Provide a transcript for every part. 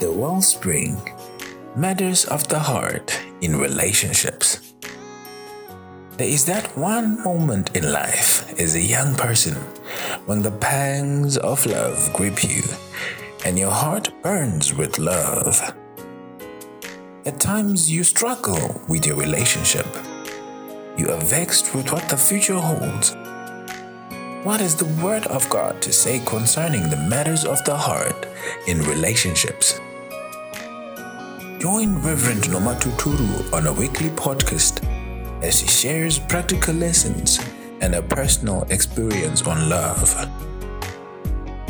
The Wellspring Matters of the Heart in Relationships. There is that one moment in life as a young person when the pangs of love grip you and your heart burns with love. At times you struggle with your relationship. You are vexed with what the future holds. What is the Word of God to say concerning the matters of the heart in relationships? Join Reverend Noma Tuturu on a weekly podcast as he shares practical lessons and a personal experience on love.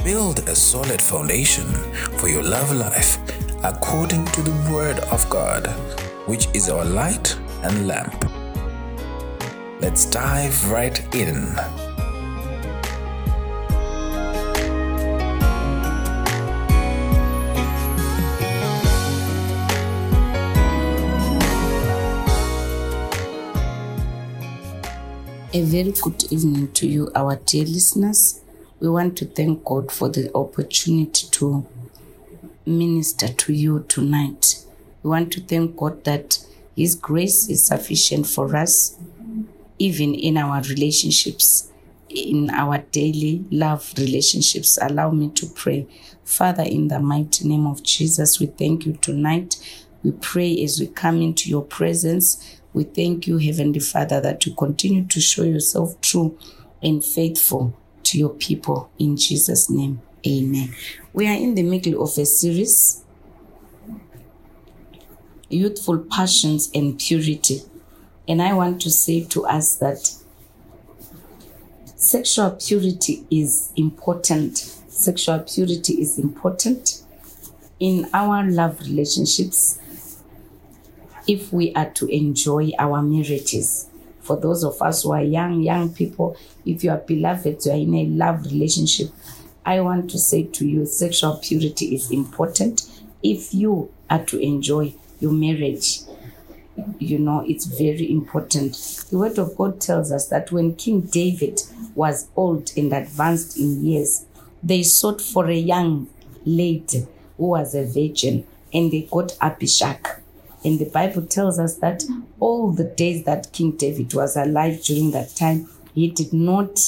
Build a solid foundation for your love life according to the Word of God, which is our light and lamp. Let's dive right in. A very good evening to you, our dear listeners. We want to thank God for the opportunity to minister to you tonight. We want to thank God that His grace is sufficient for us, even in our relationships, in our daily love relationships. Allow me to pray. Father, in the mighty name of Jesus, we thank you tonight. We pray as we come into your presence. We thank you, Heavenly Father, that you continue to show yourself true and faithful to your people. In Jesus' name, amen. We are in the middle of a series Youthful Passions and Purity. And I want to say to us that sexual purity is important. Sexual purity is important in our love relationships if we are to enjoy our marriages. For those of us who are young, young people, if you are beloved, you are in a love relationship, I want to say to you, sexual purity is important. If you are to enjoy your marriage, you know, it's very important. The Word of God tells us that when King David was old and advanced in years, they sought for a young lady who was a virgin and they got Abishag. And the Bible tells us that all the days that King David was alive during that time, he did not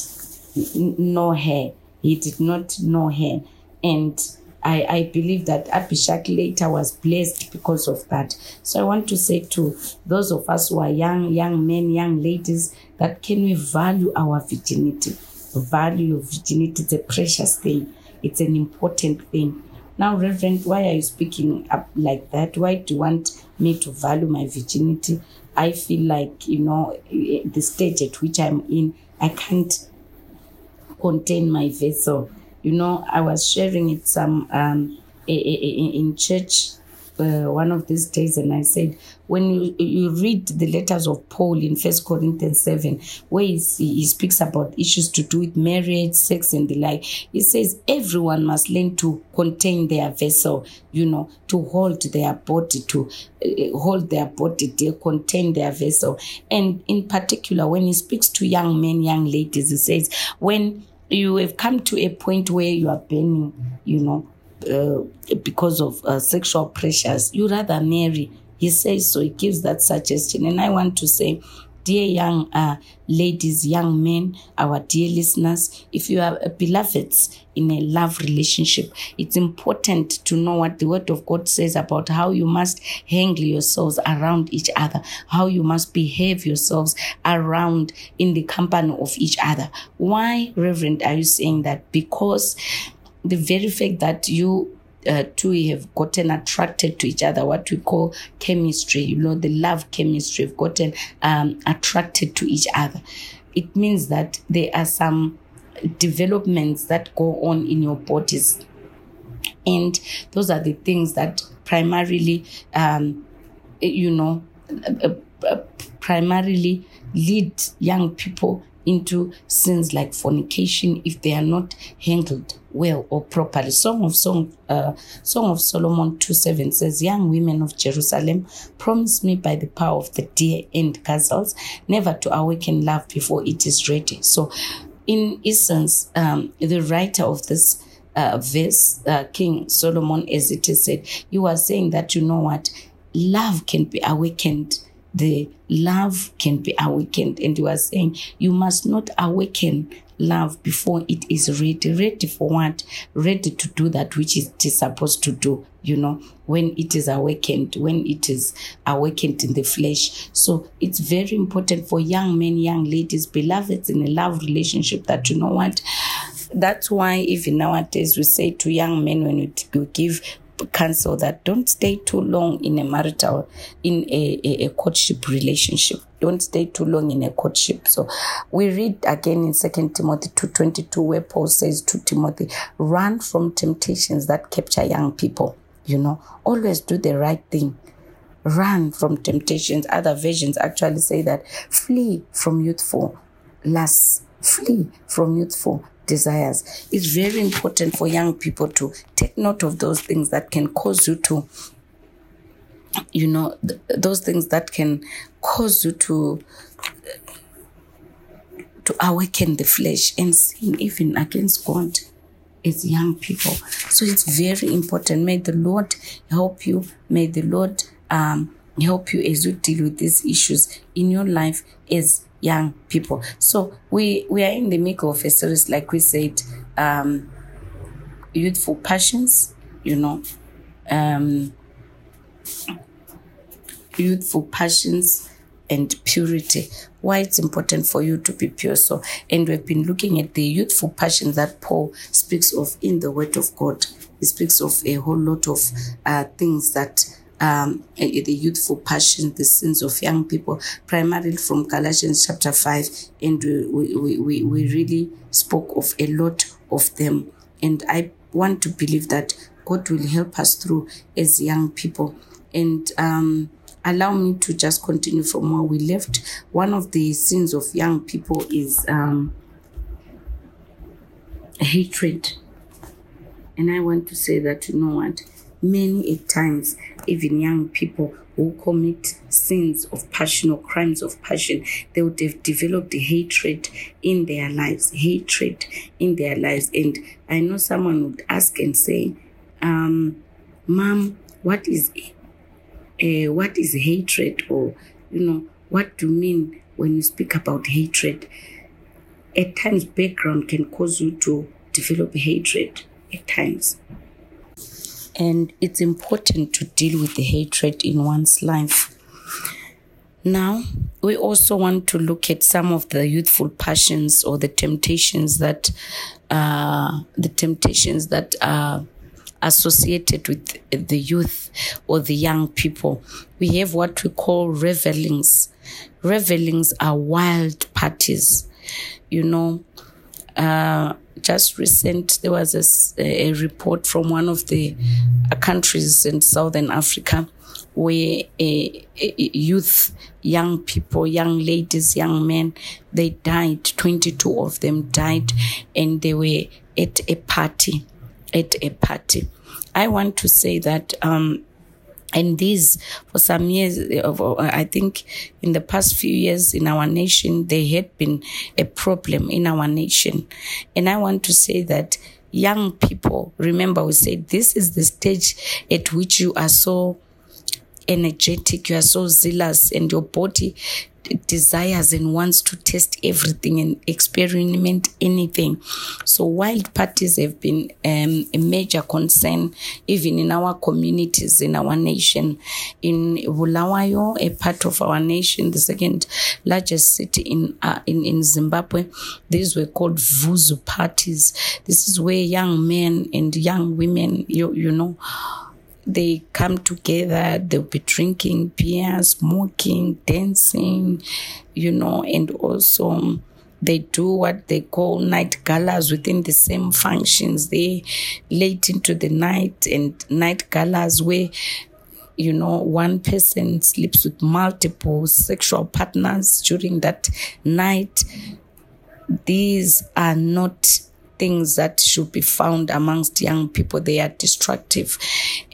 know her. He did not know her. And I, I believe that Abishag later was blessed because of that. So I want to say to those of us who are young, young men, young ladies, that can we value our virginity? Value virginity. It's a precious thing. It's an important thing. Now, Reverend, why are you speaking up like that? Why do you want me to value my virginity? I feel like, you know, the stage at which I'm in, I can't contain my vessel. You know, I was sharing it some um, in church uh, one of these days, and I said, when you, you read the letters of Paul in First Corinthians 7, where he, speaks about issues to do with marriage, sex, and the like, he says everyone must learn to contain their vessel, you know, to hold their body, to uh, hold their body, to contain their vessel. And in particular, when he speaks to young men, young ladies, he says, when you have come to a point where you are burning, you know, uh, because of uh, sexual pressures, you rather marry. He says so. He gives that suggestion. And I want to say, dear young uh, ladies, young men, our dear listeners, if you are beloveds in a love relationship, it's important to know what the Word of God says about how you must handle yourselves around each other, how you must behave yourselves around in the company of each other. Why, Reverend, are you saying that? Because the very fact that you uh, two have gotten attracted to each other, what we call chemistry, you know, the love chemistry, have gotten um, attracted to each other. It means that there are some developments that go on in your bodies. And those are the things that primarily, um, you know, uh, uh, primarily lead young people into sins like fornication if they are not handled well or properly. Song of Song, uh, Song of Solomon 2 7 says, Young women of Jerusalem, promise me by the power of the deer and gazelles never to awaken love before it is ready. So, in essence, um, the writer of this uh, verse, uh, King Solomon, as it is said, you are saying that you know what? Love can be awakened the love can be awakened. And you are saying you must not awaken love before it is ready. Ready for what? Ready to do that which it is supposed to do, you know, when it is awakened, when it is awakened in the flesh. So it's very important for young men, young ladies, beloveds in a love relationship that you know what? That's why even nowadays we say to young men when we give counsel that don't stay too long in a marital, in a, a, a courtship relationship. Don't stay too long in a courtship. So we read again in Second Timothy 2.22 where Paul says to Timothy, run from temptations that capture young people. You know, always do the right thing run from temptations. Other versions actually say that flee from youthful lusts, flee from youthful desires. It's very important for young people to take note of those things that can cause you to, you know, th- those things that can cause you to to awaken the flesh and sin even against God as young people. So it's very important. May the Lord help you. May the Lord um, help you as you deal with these issues in your life as young people. So we we are in the middle of a series, like we said, um, youthful passions. You know, um, youthful passions and purity. Why it's important for you to be pure. So, and we've been looking at the youthful passions that Paul speaks of in the Word of God. He speaks of a whole lot of uh, things that um, the youthful passion, the sins of young people, primarily from Galatians chapter 5. And we, we, we, we really spoke of a lot of them. And I want to believe that God will help us through as young people. And um, allow me to just continue from where we left. One of the sins of young people is um, hatred. And I want to say that, you know what? Many a times, even young people who commit sins of passion or crimes of passion, they would have developed hatred in their lives, hatred in their lives. And I know someone would ask and say, um, Mom, what is uh, what is hatred? Or, you know, what do you mean when you speak about hatred? At times, background can cause you to develop hatred at times. And it's important to deal with the hatred in one's life. Now, we also want to look at some of the youthful passions or the temptations that uh, the temptations that are associated with the youth or the young people. We have what we call revelings. Revelings are wild parties. You know, uh, just recent there was a, a, report from one of the countries in southern africa where a, a youth young people young ladies young men they died. 22 of them died and they were at a party at a party. I want to say that um, and these for some years uh, uh, i think in the past few years in our nation there had been a problem in our nation. And i want to say that young people remember we said this is the stage at which you are so energetic you are so zealous and your body desires and wants to test everything and experiment anything. So wild parties have been um, a major concern even in our communities, in our nation. In Bulawayo, a part of our nation, the second largest city in uh, in, in Zimbabwe, these were called Vuzu parties. This is where young men and young women, you, you know, they come together, they'll be drinking beer, smoking, dancing, you know, and also um, they do what they call night galas within the same functions. They late into the night and night galas where you know, one person sleeps with multiple sexual partners during that night these are not things that should be found amongst young people. They are destructive.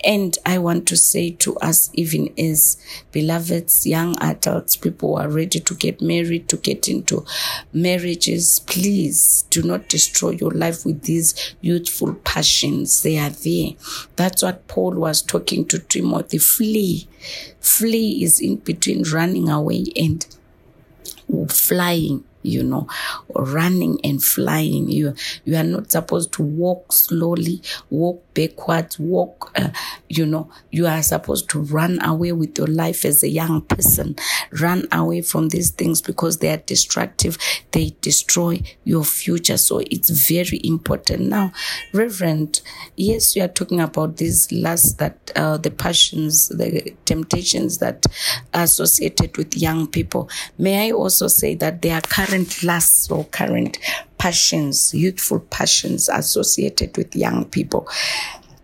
And I want to say to us, even as beloveds, young adults, people who are ready to get married, to get into marriages, please do not destroy your life with these youthful passions. They are there. That's what Paul was talking to Timothy. Flee. Flee is in between running away and flying you know running and flying. You you are not supposed to walk slowly walk backwards walk uh, you know you are supposed to run away with your life as a young person. Run away from these things because they are destructive. They destroy your future. So it's very important. Now reverend yes you are talking about these lusts that uh, the passions the temptations that are associated with young people. May i also say that there are lusts or current passions, youthful passions associated with young people.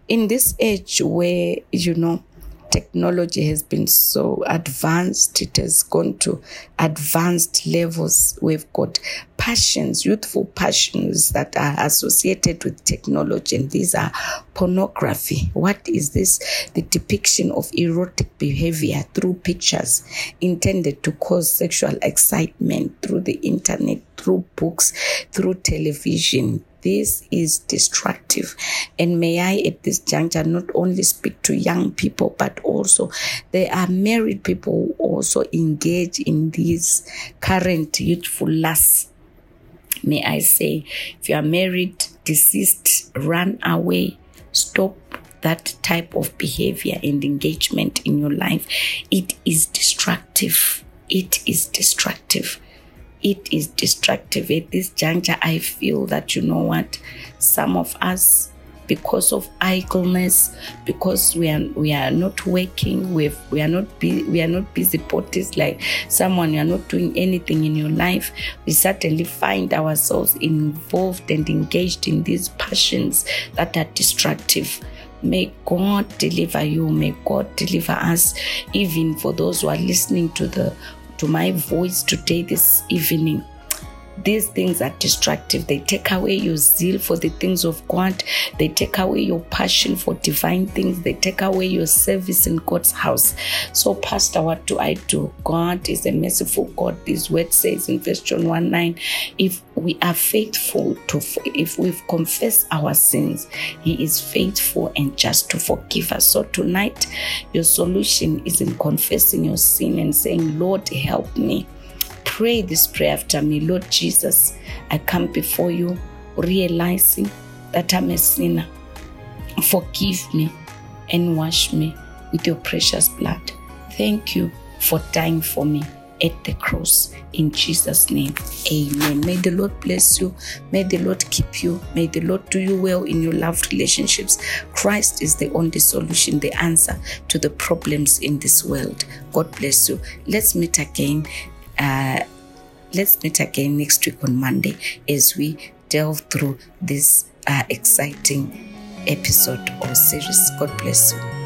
In this age where, you know, technology has been so advanced, it has gone to advanced levels. We've got passions, youthful passions that are associated with technology, and these are pornography. What is this? The depiction of erotic behavior through pictures intended to cause sexual excitement through the internet, through books, through television, this is destructive. And may I, at this juncture, not only speak to young people, but also there are married people who also engage in these current youthful lusts. May I say, if you are married, deceased, run away, stop that type of behavior and engagement in your life. It is destructive. It is destructive it is destructive at this juncture. I feel that, you know what, some of us, because of idleness, because we are we are not working, we we are not be, we are not busy bodies like someone you are not doing anything in your life. We certainly find ourselves involved and engaged in these passions that are destructive. May God deliver you. May God deliver us, even for those who are listening to the to my voice today, this evening. These things are destructive. They take away your zeal for the things of God. They take away your passion for divine things. They take away your service in God's house. So, Pastor, what do I do? God is a merciful God. This word says in verse John 1 9, if we are faithful to, if we've confessed our sins, He is faithful and just to forgive us. So, tonight, your solution is in confessing your sin and saying, Lord, help me pray this prayer after me. Lord Jesus, I come before you realizing that I'm a sinner. Forgive me and wash me with your precious blood. Thank you for dying for me at the cross. In Jesus' name, amen. May the Lord bless you. May the Lord keep you. May the Lord do you well in your love relationships. Christ is the only solution, the answer to the problems in this world. God bless you. Let's meet again uh, let's meet again next week on Monday as we delve through this uh, exciting episode or series. God bless you.